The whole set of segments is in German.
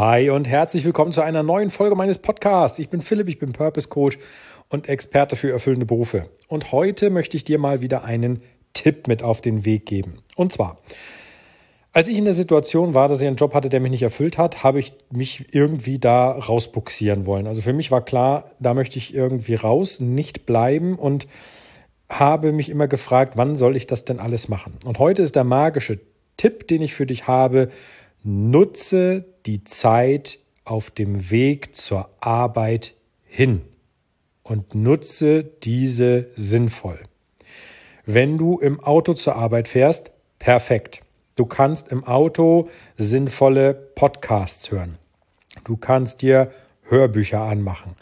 Hi und herzlich willkommen zu einer neuen Folge meines Podcasts. Ich bin Philipp, ich bin Purpose Coach und Experte für erfüllende Berufe. Und heute möchte ich dir mal wieder einen Tipp mit auf den Weg geben. Und zwar, als ich in der Situation war, dass ich einen Job hatte, der mich nicht erfüllt hat, habe ich mich irgendwie da rausbuxieren wollen. Also für mich war klar, da möchte ich irgendwie raus, nicht bleiben und habe mich immer gefragt, wann soll ich das denn alles machen? Und heute ist der magische Tipp, den ich für dich habe, nutze die Zeit auf dem Weg zur Arbeit hin und nutze diese sinnvoll. Wenn du im Auto zur Arbeit fährst, perfekt. Du kannst im Auto sinnvolle Podcasts hören. Du kannst dir Hörbücher anmachen.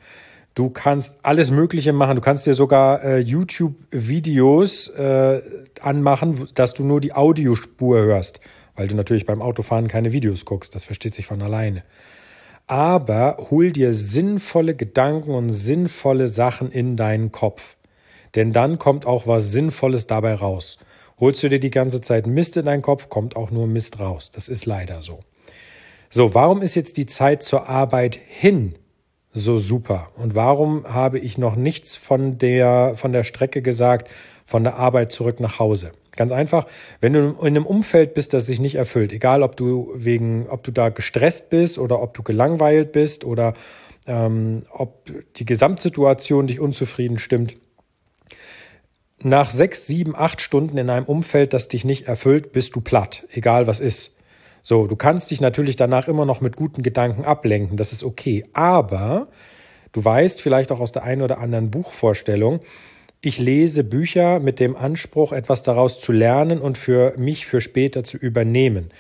Du kannst alles Mögliche machen. Du kannst dir sogar äh, YouTube-Videos äh, anmachen, dass du nur die Audiospur hörst weil du natürlich beim Autofahren keine Videos guckst, das versteht sich von alleine. Aber hol dir sinnvolle Gedanken und sinnvolle Sachen in deinen Kopf. Denn dann kommt auch was Sinnvolles dabei raus. Holst du dir die ganze Zeit Mist in deinen Kopf, kommt auch nur Mist raus. Das ist leider so. So, warum ist jetzt die Zeit zur Arbeit hin so super? Und warum habe ich noch nichts von der, von der Strecke gesagt, von der Arbeit zurück nach Hause? Ganz einfach, wenn du in einem Umfeld bist, das sich nicht erfüllt, egal ob du wegen, ob du da gestresst bist oder ob du gelangweilt bist oder ähm, ob die Gesamtsituation dich unzufrieden stimmt, nach sechs, sieben, acht Stunden in einem Umfeld, das dich nicht erfüllt, bist du platt, egal was ist. So, du kannst dich natürlich danach immer noch mit guten Gedanken ablenken, das ist okay. Aber du weißt vielleicht auch aus der einen oder anderen Buchvorstellung, ich lese Bücher mit dem Anspruch, etwas daraus zu lernen und für mich für später zu übernehmen.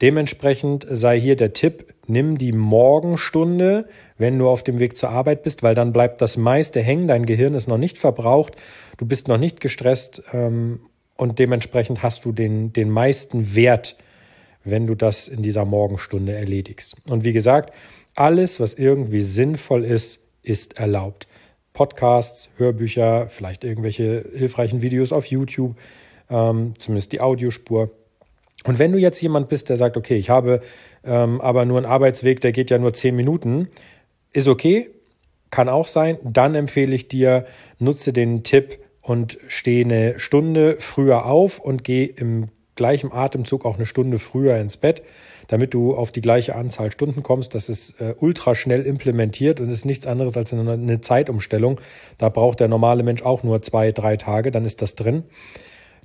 Dementsprechend sei hier der Tipp, nimm die Morgenstunde, wenn du auf dem Weg zur Arbeit bist, weil dann bleibt das meiste hängen, dein Gehirn ist noch nicht verbraucht, du bist noch nicht gestresst ähm, und dementsprechend hast du den, den meisten Wert, wenn du das in dieser Morgenstunde erledigst. Und wie gesagt, alles, was irgendwie sinnvoll ist, ist erlaubt. Podcasts, Hörbücher, vielleicht irgendwelche hilfreichen Videos auf YouTube, ähm, zumindest die Audiospur. Und wenn du jetzt jemand bist, der sagt, okay, ich habe ähm, aber nur einen Arbeitsweg, der geht ja nur zehn Minuten, ist okay, kann auch sein, dann empfehle ich dir, nutze den Tipp und stehe eine Stunde früher auf und geh im gleichen Atemzug auch eine Stunde früher ins Bett damit du auf die gleiche Anzahl Stunden kommst. Das ist äh, ultra schnell implementiert und ist nichts anderes als eine, eine Zeitumstellung. Da braucht der normale Mensch auch nur zwei, drei Tage, dann ist das drin.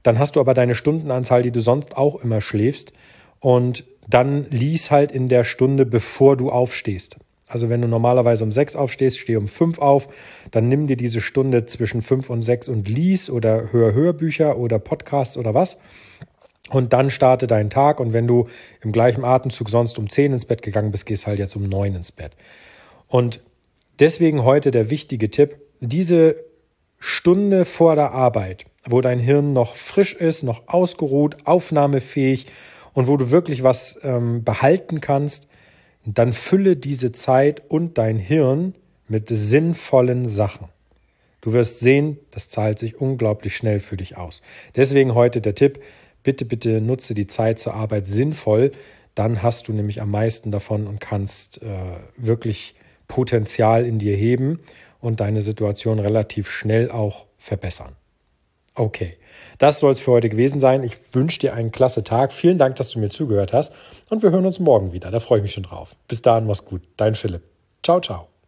Dann hast du aber deine Stundenanzahl, die du sonst auch immer schläfst. Und dann lies halt in der Stunde, bevor du aufstehst. Also wenn du normalerweise um sechs aufstehst, steh um fünf auf, dann nimm dir diese Stunde zwischen fünf und sechs und lies oder hör Hörbücher oder Podcasts oder was. Und dann starte deinen Tag und wenn du im gleichen Atemzug sonst um 10 ins Bett gegangen bist, gehst halt jetzt um 9 ins Bett. Und deswegen heute der wichtige Tipp, diese Stunde vor der Arbeit, wo dein Hirn noch frisch ist, noch ausgeruht, aufnahmefähig und wo du wirklich was ähm, behalten kannst, dann fülle diese Zeit und dein Hirn mit sinnvollen Sachen. Du wirst sehen, das zahlt sich unglaublich schnell für dich aus. Deswegen heute der Tipp, bitte, bitte nutze die Zeit zur Arbeit sinnvoll. Dann hast du nämlich am meisten davon und kannst äh, wirklich Potenzial in dir heben und deine Situation relativ schnell auch verbessern. Okay, das soll es für heute gewesen sein. Ich wünsche dir einen klasse Tag. Vielen Dank, dass du mir zugehört hast und wir hören uns morgen wieder. Da freue ich mich schon drauf. Bis dahin, mach's gut. Dein Philipp. Ciao, ciao.